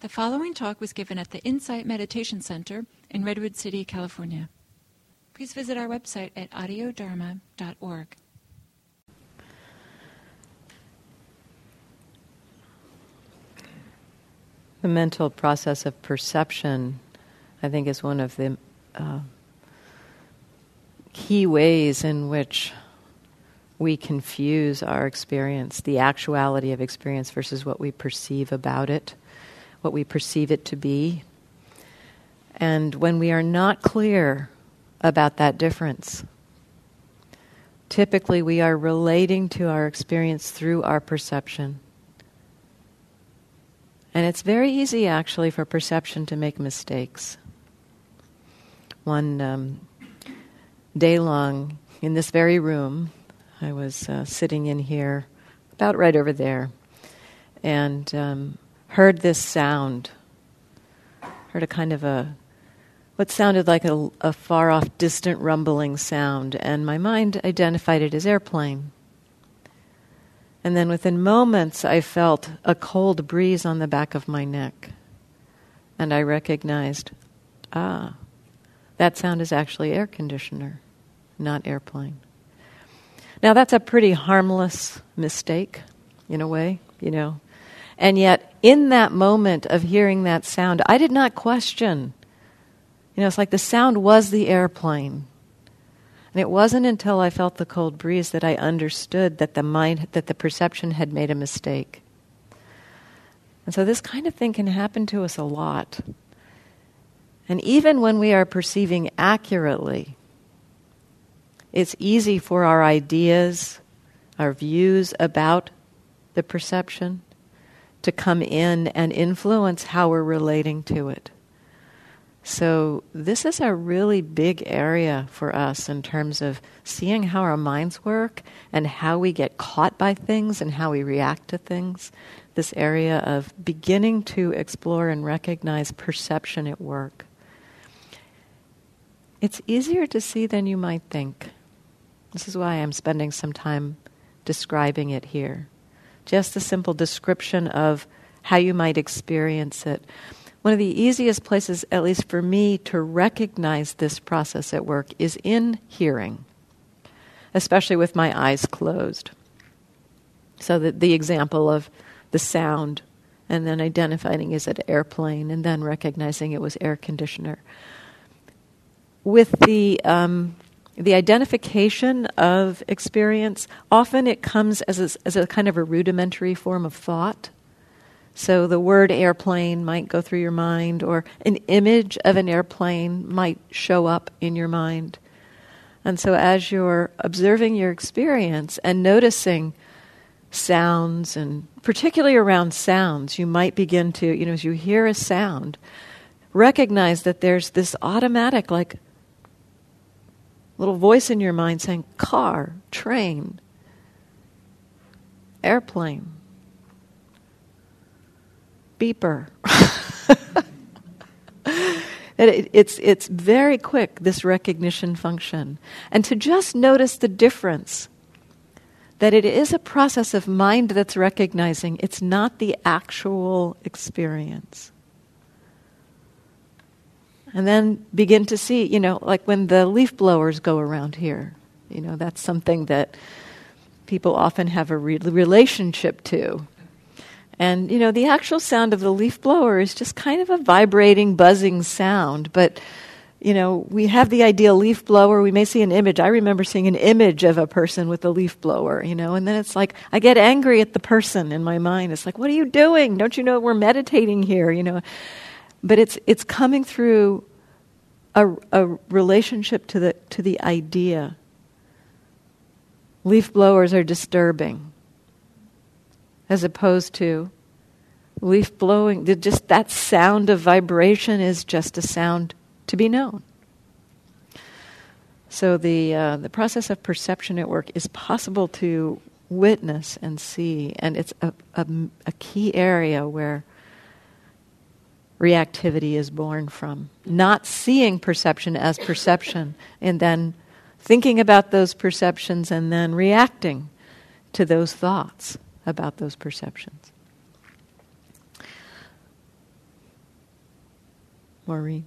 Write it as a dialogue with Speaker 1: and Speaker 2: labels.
Speaker 1: The following talk was given at the Insight Meditation Center in Redwood City, California. Please visit our website at audiodharma.org.
Speaker 2: The mental process of perception, I think, is one of the uh, key ways in which we confuse our experience, the actuality of experience versus what we perceive about it what we perceive it to be. And when we are not clear about that difference, typically we are relating to our experience through our perception. And it's very easy, actually, for perception to make mistakes. One um, day long, in this very room, I was uh, sitting in here, about right over there, and um, heard this sound, heard a kind of a, what sounded like a, a far off, distant rumbling sound, and my mind identified it as airplane. And then within moments, I felt a cold breeze on the back of my neck. And I recognized, ah, that sound is actually air conditioner, not airplane. Now, that's a pretty harmless mistake, in a way, you know. And yet, in that moment of hearing that sound, I did not question. You know, it's like the sound was the airplane. And it wasn't until I felt the cold breeze that I understood that the mind, that the perception had made a mistake. And so this kind of thing can happen to us a lot. And even when we are perceiving accurately, it's easy for our ideas, our views about the perception to come in and influence how we're relating to it. So, this is a really big area for us in terms of seeing how our minds work and how we get caught by things and how we react to things. This area of beginning to explore and recognize perception at work. It's easier to see than you might think. This is why I'm spending some time describing it here just a simple description of how you might experience it. One of the easiest places, at least for me, to recognize this process at work is in hearing, especially with my eyes closed. So, the, the example of the sound, and then identifying is it airplane, and then recognizing it was air conditioner. With the um, the identification of experience, often it comes as a, as a kind of a rudimentary form of thought. So the word airplane might go through your mind, or an image of an airplane might show up in your mind. And so as you're observing your experience and noticing sounds, and particularly around sounds, you might begin to, you know, as you hear a sound, recognize that there's this automatic, like, little voice in your mind saying car, train, airplane, beeper. it, it's, it's very quick, this recognition function. And to just notice the difference that it is a process of mind that's recognizing, it's not the actual experience and then begin to see, you know, like when the leaf blowers go around here. You know, that's something that people often have a re- relationship to. And, you know, the actual sound of the leaf blower is just kind of a vibrating, buzzing sound. But, you know, we have the ideal leaf blower. We may see an image. I remember seeing an image of a person with a leaf blower, you know, and then it's like, I get angry at the person in my mind. It's like, what are you doing? Don't you know we're meditating here, you know? But it's it's coming through a, a relationship to the to the idea. Leaf blowers are disturbing, as opposed to leaf blowing. Just that sound of vibration is just a sound to be known. So the uh, the process of perception at work is possible to witness and see, and it's a, a, a key area where reactivity is born from. Not seeing perception as perception and then thinking about those perceptions and then reacting to those thoughts about those perceptions. Maureen.